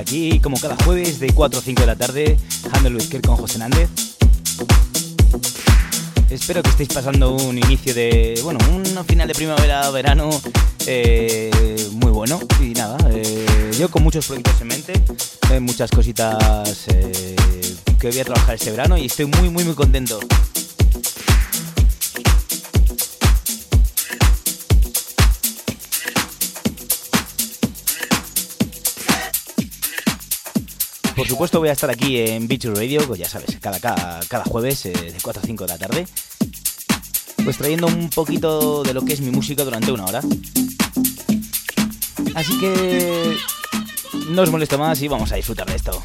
aquí como cada jueves de 4 a 5 de la tarde, Handel Whisker con José Nández. Espero que estéis pasando un inicio de, bueno, un final de primavera, verano eh, muy bueno. Y nada, eh, yo con muchos proyectos en mente, eh, muchas cositas que voy a trabajar este verano y estoy muy, muy, muy contento. Por supuesto voy a estar aquí en Beach Radio, pues ya sabes, cada, cada, jueves eh, de 4 a 5 de la tarde. Pues trayendo un poquito de lo que es mi música durante una hora. Así que no os molesto más y vamos a disfrutar de esto.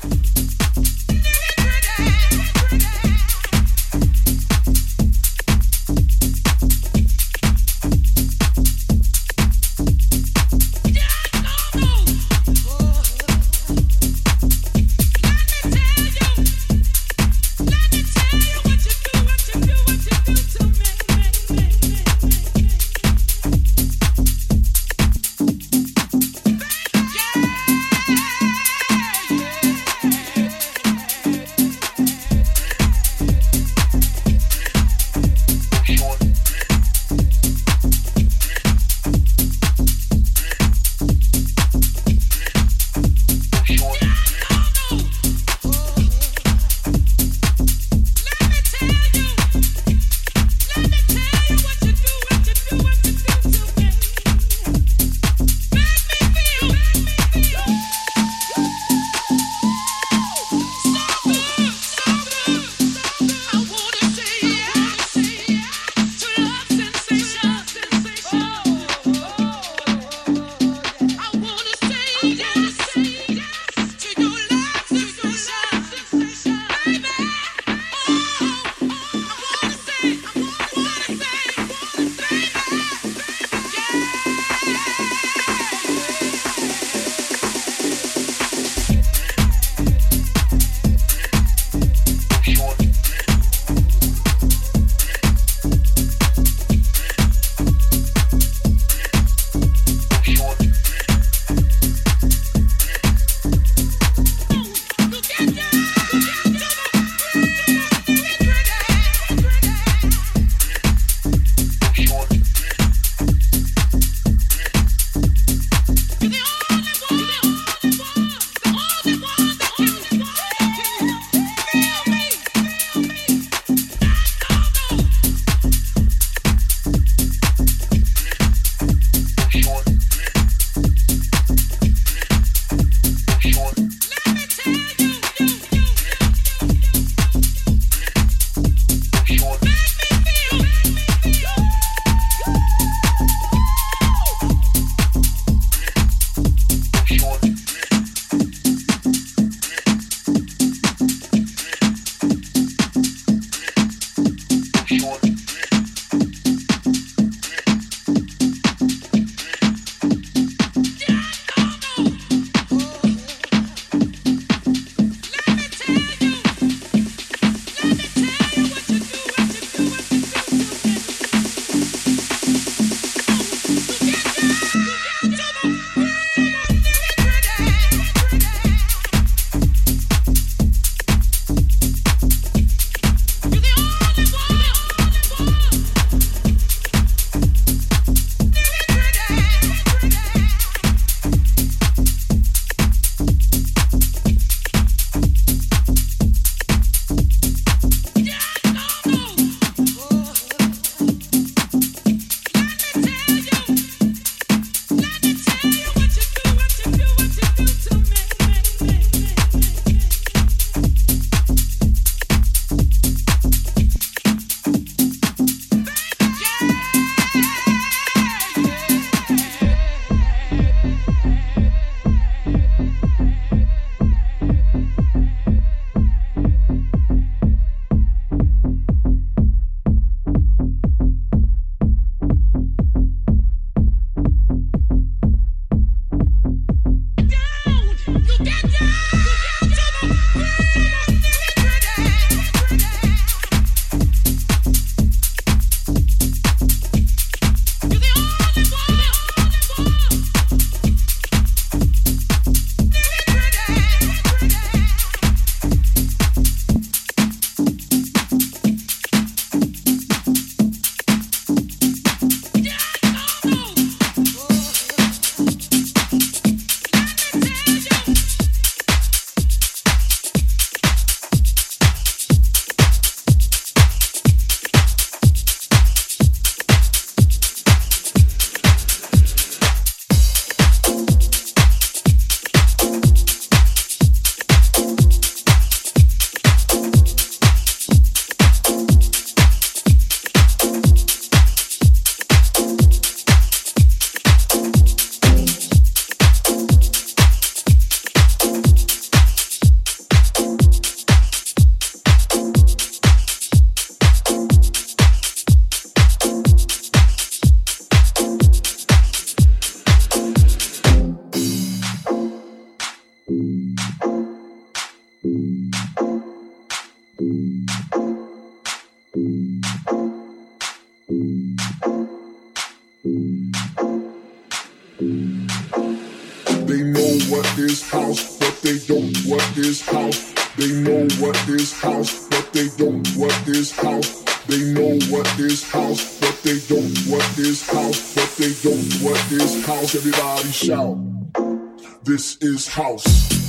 Is house.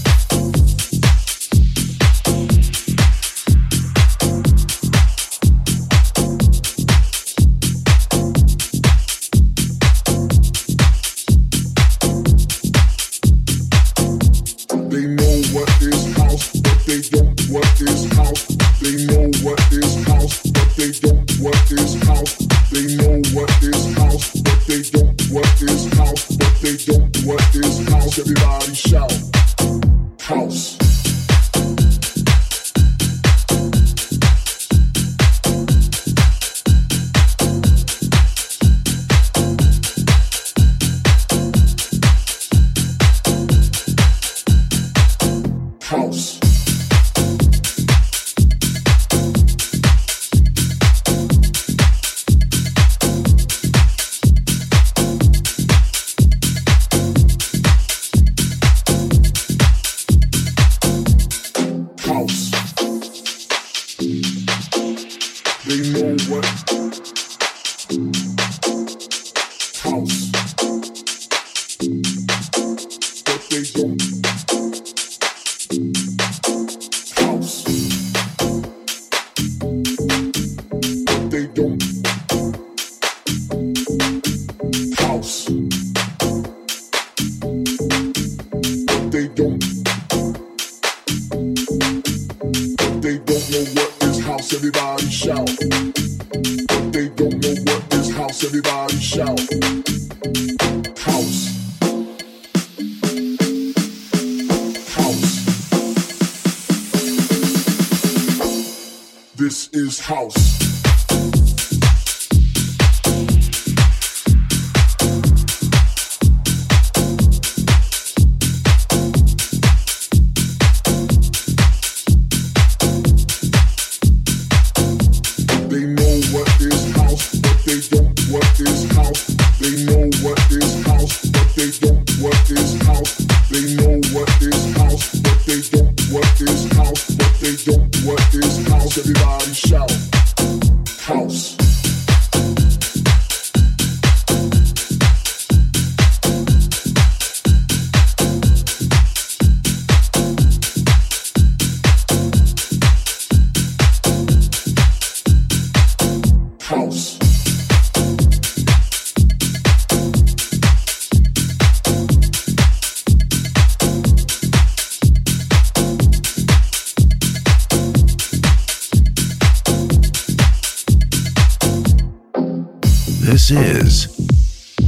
This is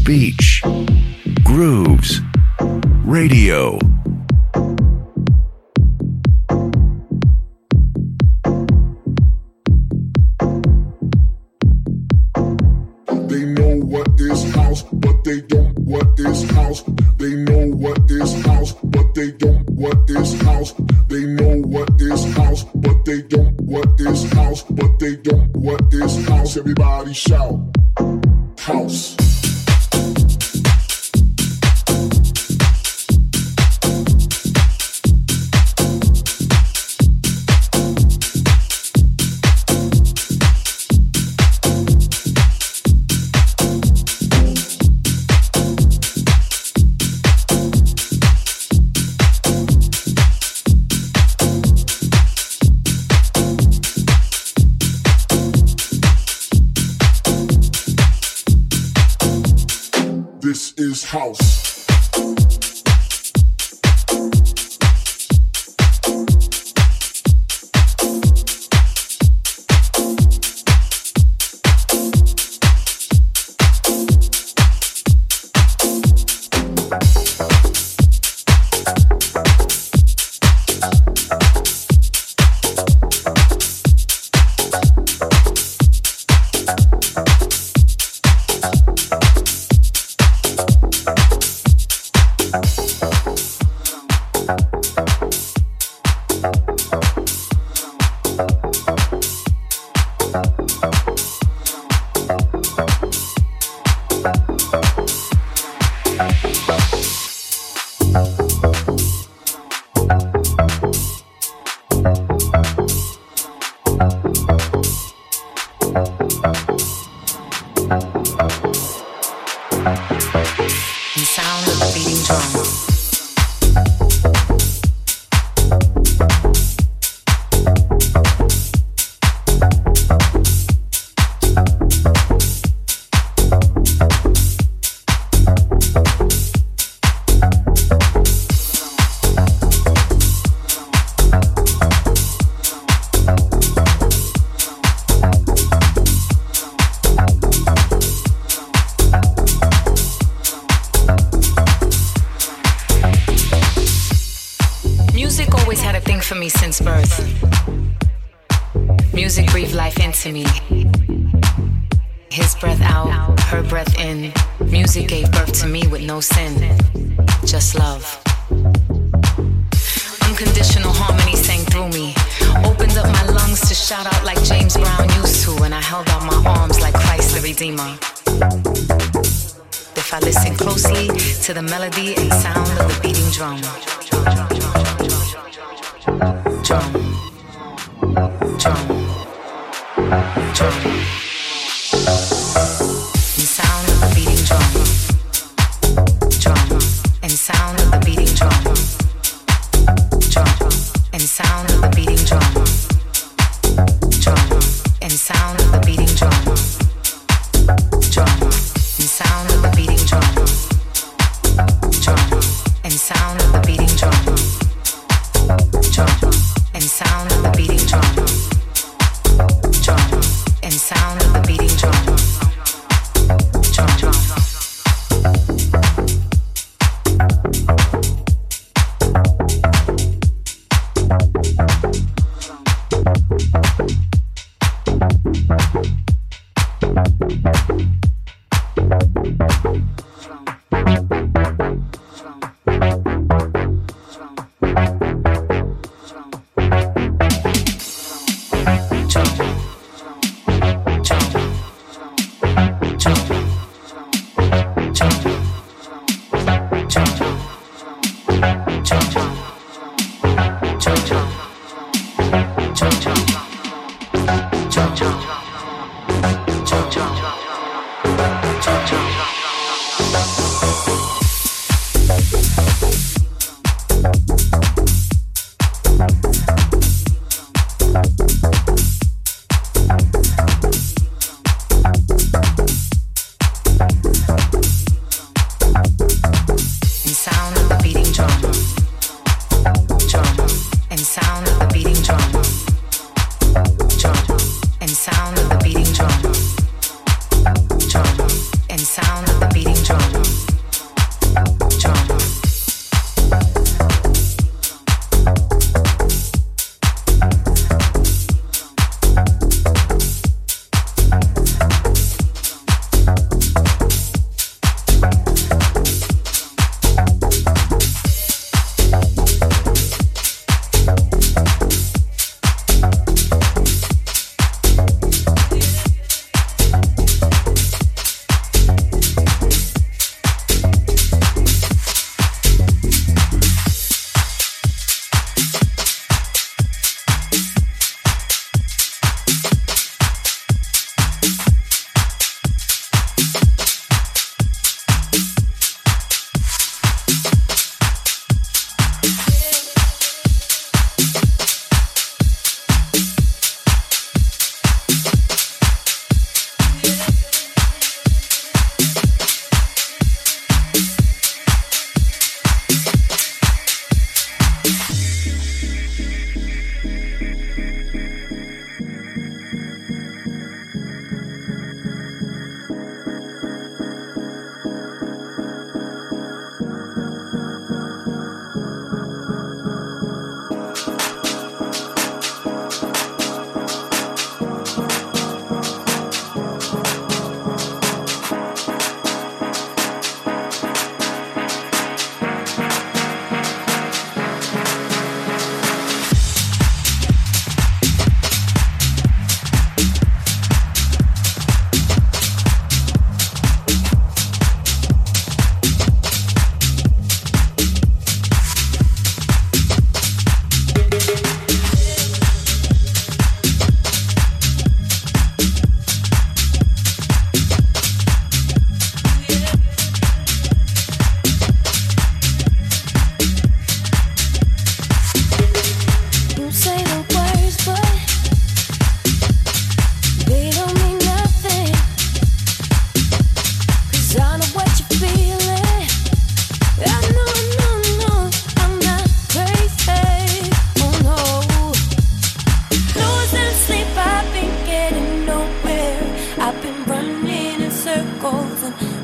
Beach Grooves Radio. They know what is house, but they don't what is house. They know what is house, but they don't what is house. They know what is house, but they don't what is house, but they don't what is house. Everybody shout.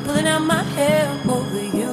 pulling out my hair over you.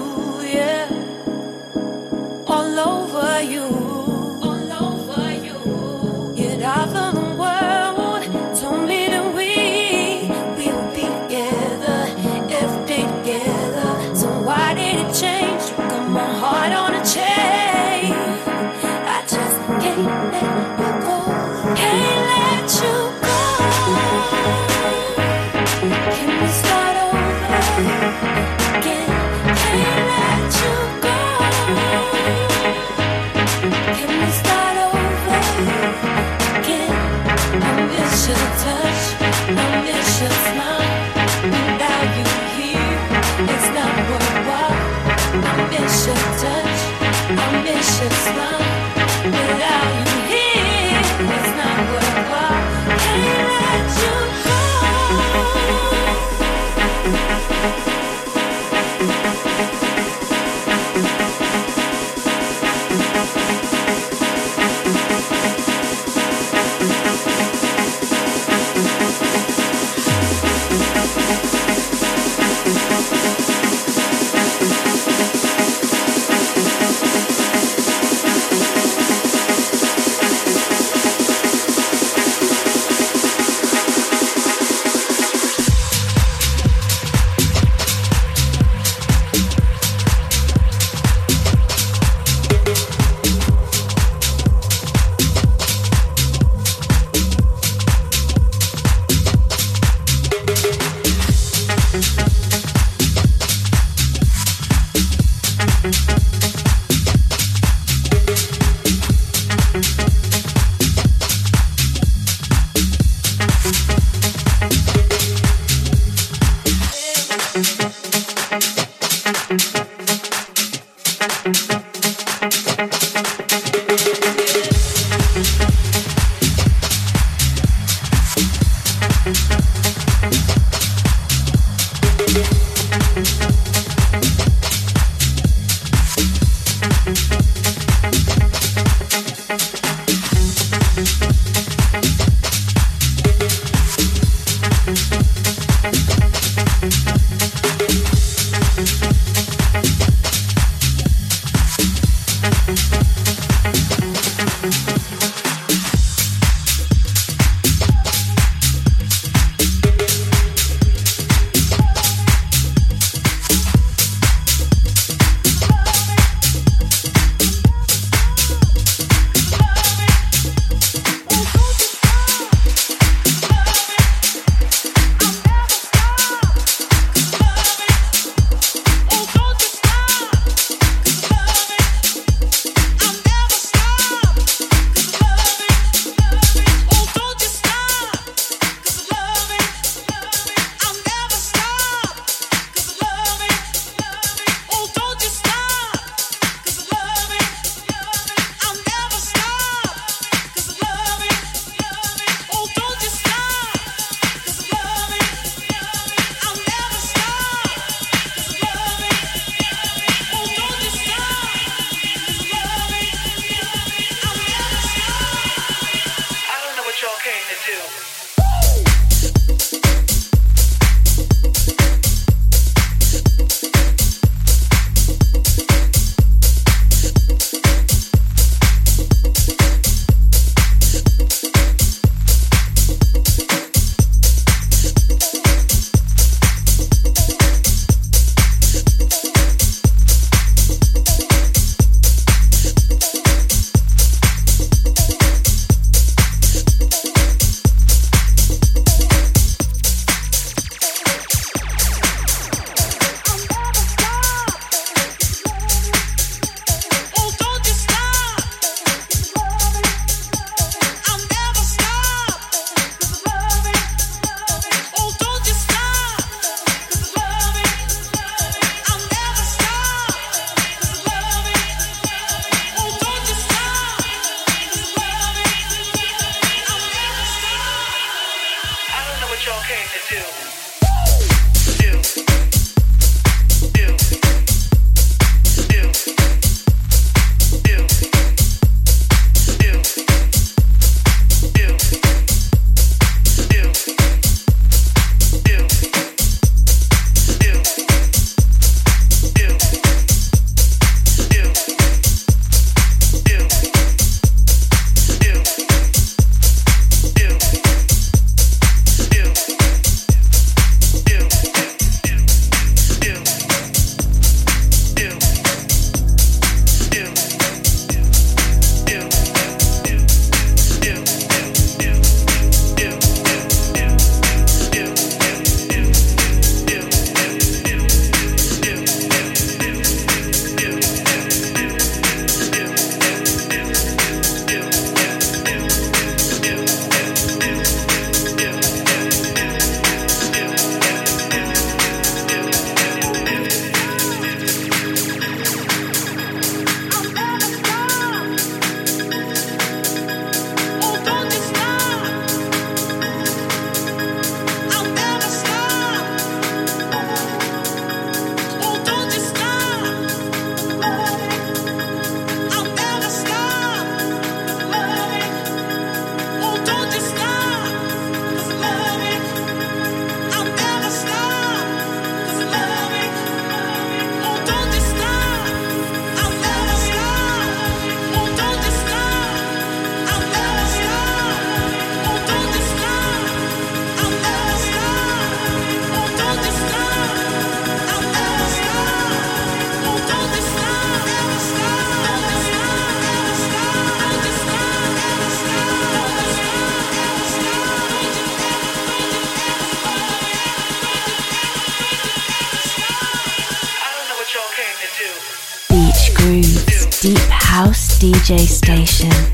Station.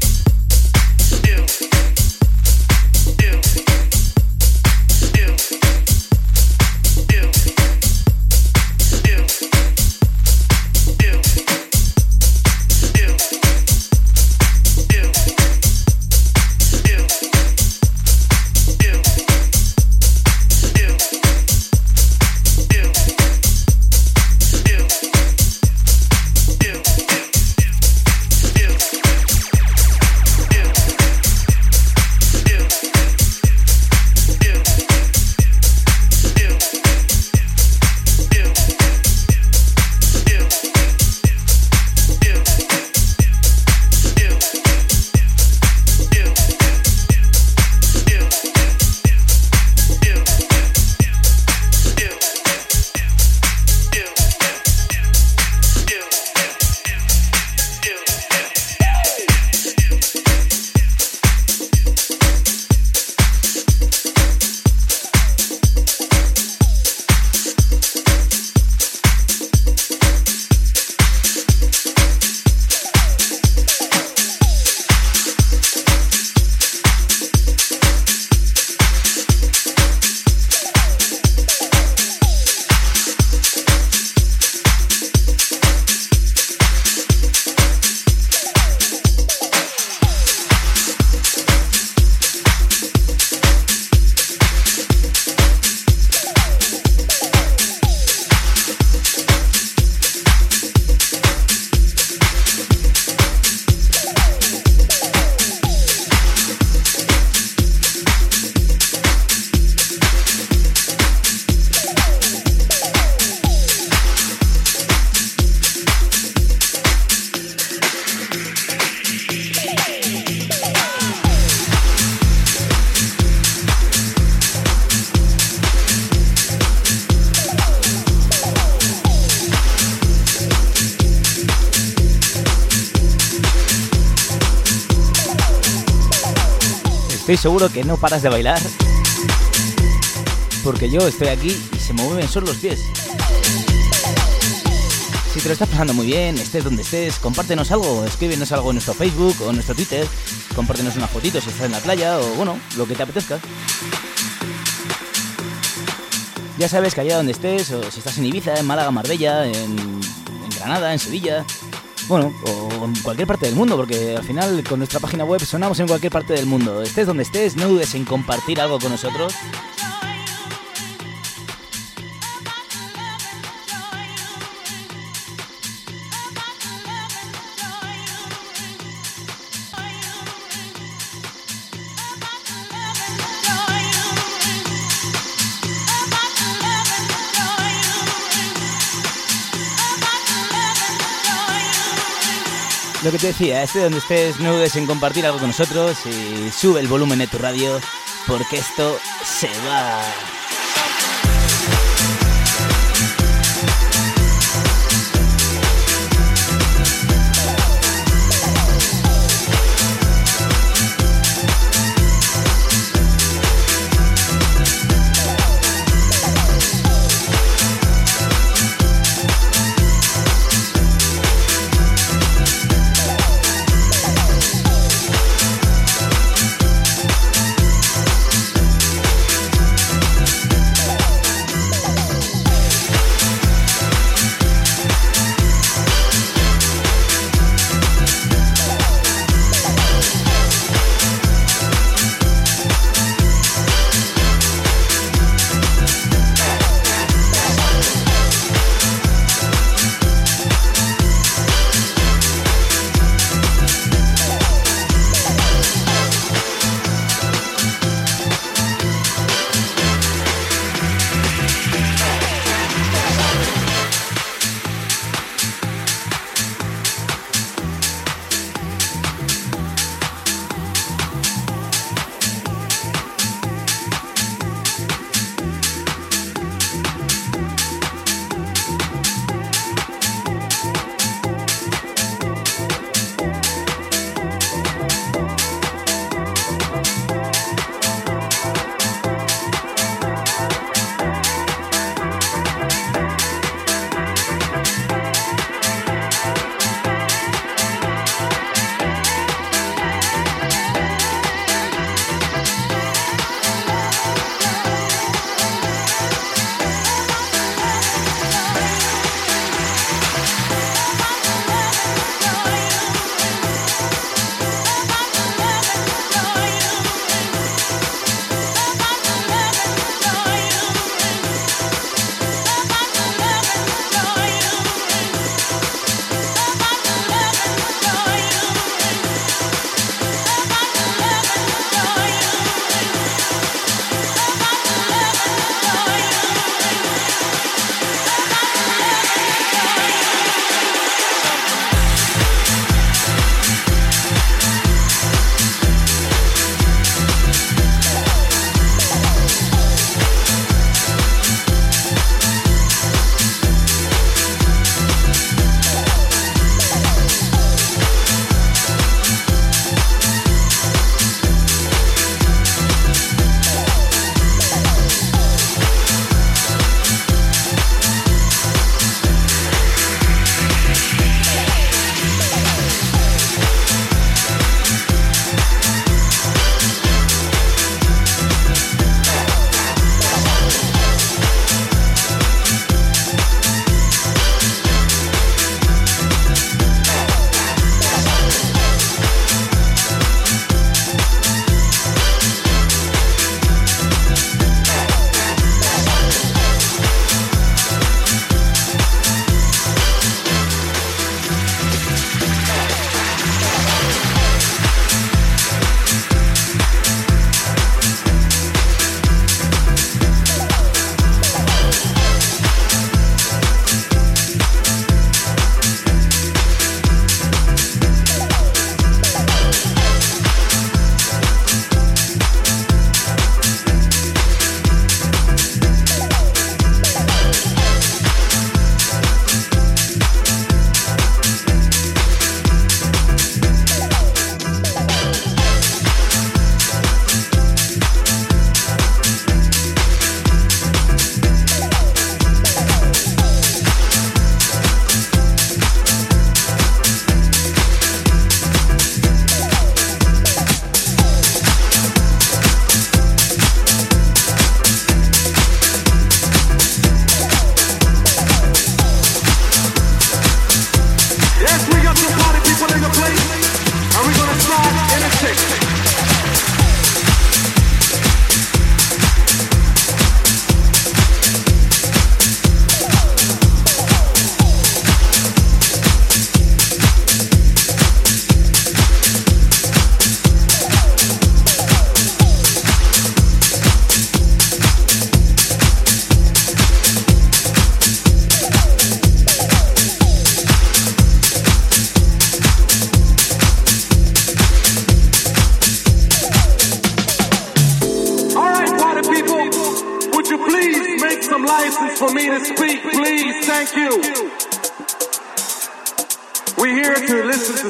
Seguro que no paras de bailar. Porque yo estoy aquí y se mueven solo los pies. Si te lo estás pasando muy bien, estés donde estés, compártenos algo, escríbenos algo en nuestro Facebook o en nuestro Twitter, compártenos una fotito si estás en la playa o bueno, lo que te apetezca. Ya sabes que allá donde estés, o si estás en Ibiza, en Málaga, Marbella, en Granada, en Sevilla, bueno, o en cualquier parte del mundo, porque al final con nuestra página web sonamos en cualquier parte del mundo. Estés donde estés, no dudes en compartir algo con nosotros. Lo que te decía, esté donde estés, no dudes en compartir algo con nosotros y sube el volumen de tu radio porque esto se va.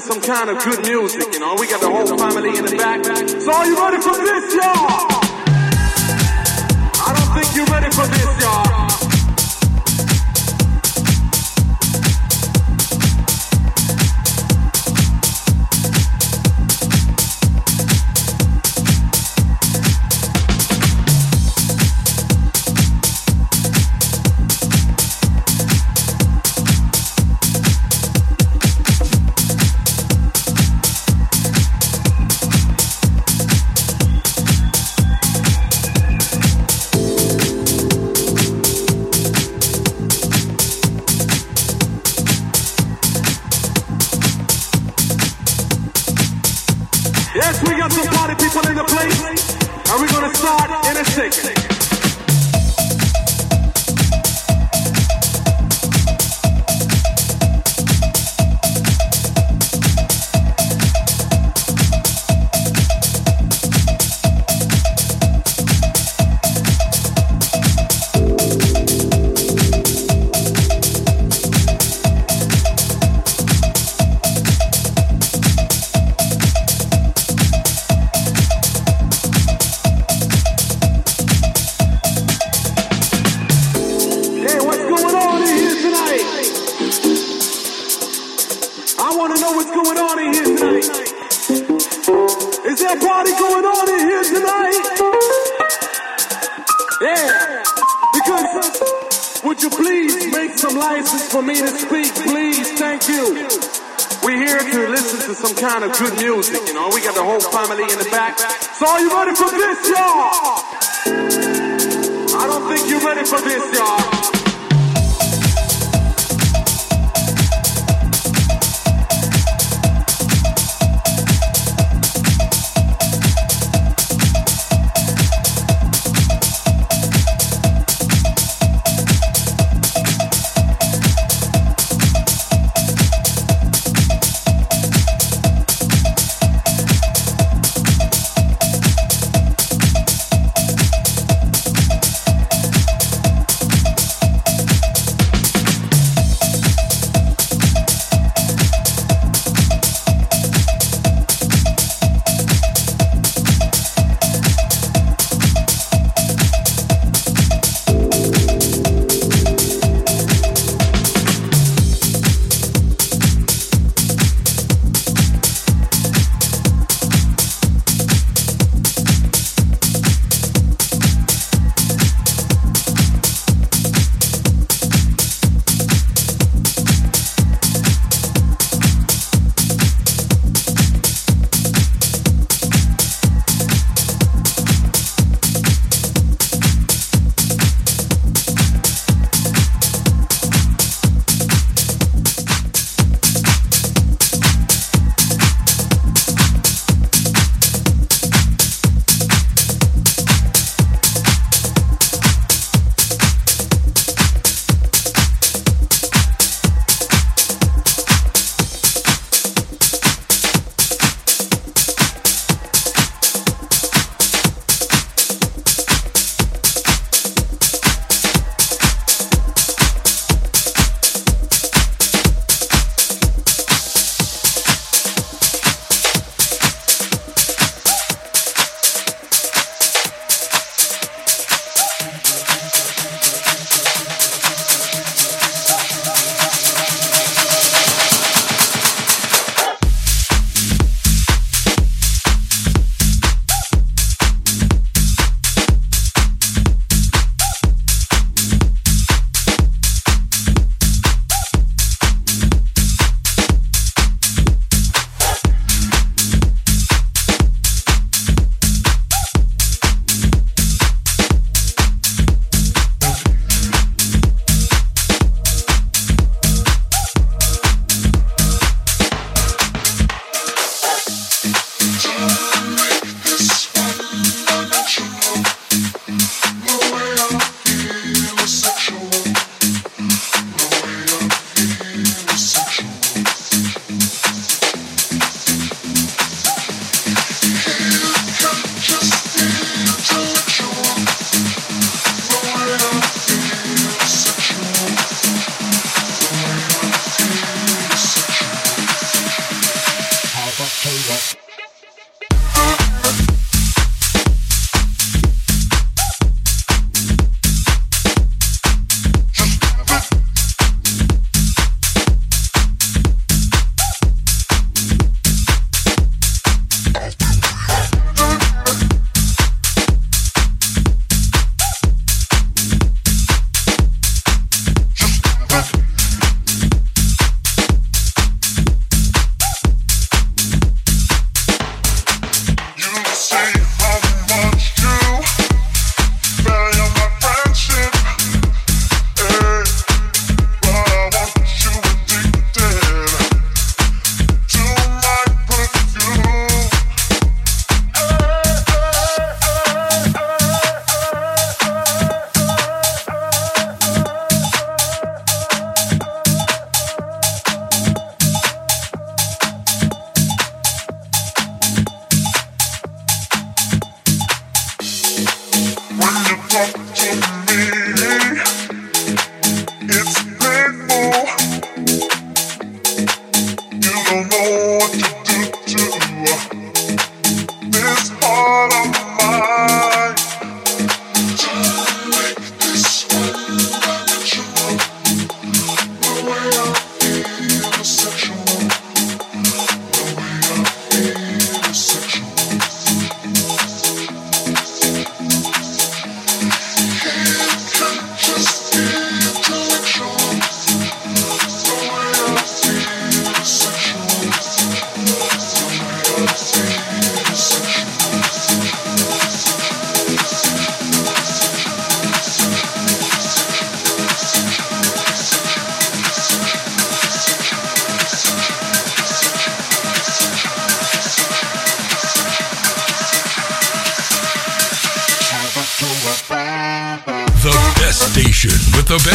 Some kind of good music, you know. We got the whole family in the back. So are you ready for this, y'all? I don't think you're ready for this, y'all. a party going on in here tonight. Yeah, because uh, would you please make some license for me to speak, please? Thank you. We're here to listen to some kind of good music, you know. We got the whole family in the back. So are you ready for this, y'all? I don't think you're ready for this, y'all.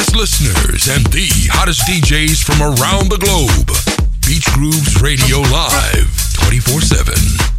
Best listeners and the hottest DJs from around the globe. Beach Grooves Radio Live 24 7.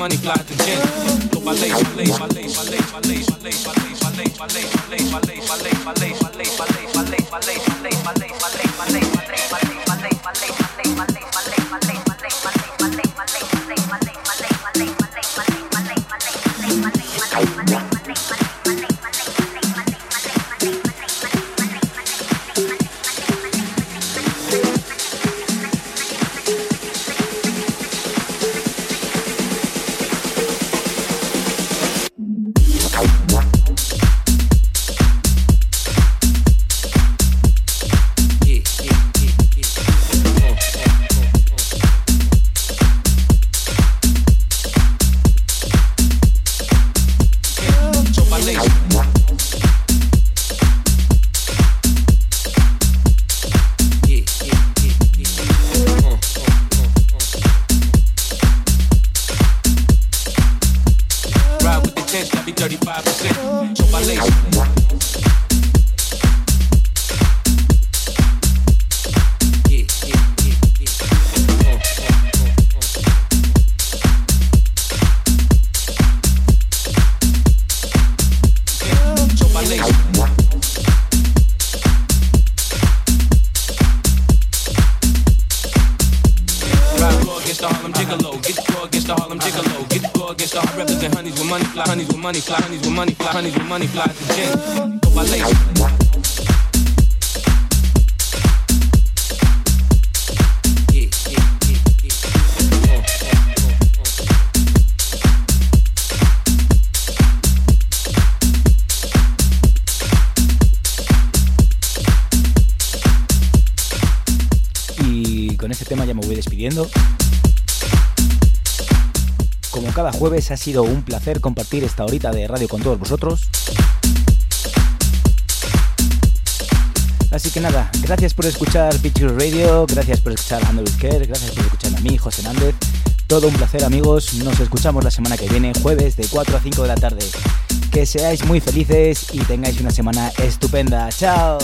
money fly to jail. chance, I'll be 35%. So my lazy. Honeys with money fly, honeys with money fly, honeys with money fly con este tema ya me voy despidiendo. jueves. Ha sido un placer compartir esta horita de radio con todos vosotros. Así que nada, gracias por escuchar Picture Radio, gracias por escuchar Handel Care, gracias por escucharme a mí, José Hernández. Todo un placer amigos, nos escuchamos la semana que viene, jueves de 4 a 5 de la tarde. Que seáis muy felices y tengáis una semana estupenda. ¡Chao!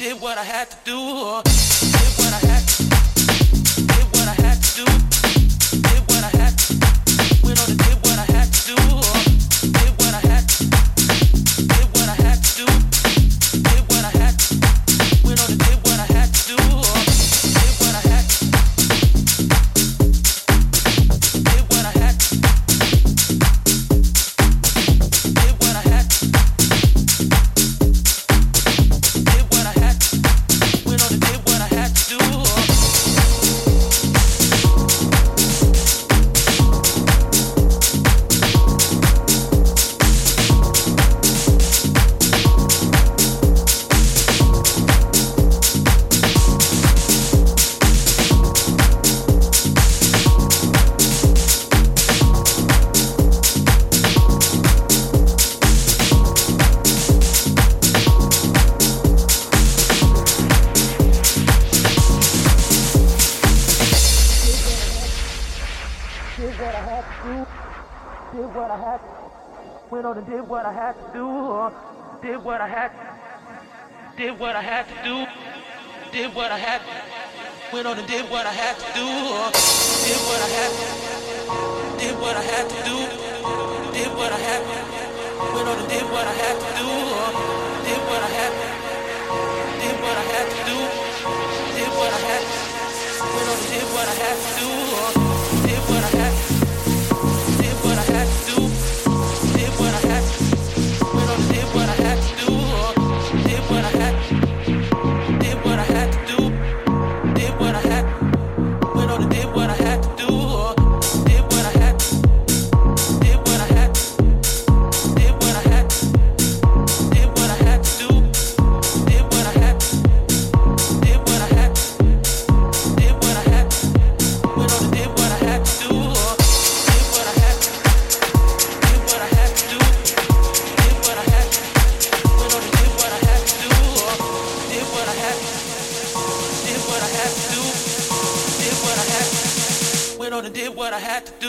did what I had to do. Do, did what I had, went on and did what I had to do, uh, did what I had, did what I had to do, did what I had, went on and did what I had to do, uh, did what I had, did what I had to do, did what I had, went on and did what I had to do, uh, did what I had, did what I had to do, did what I had, went on and did what I had to do, but I had. to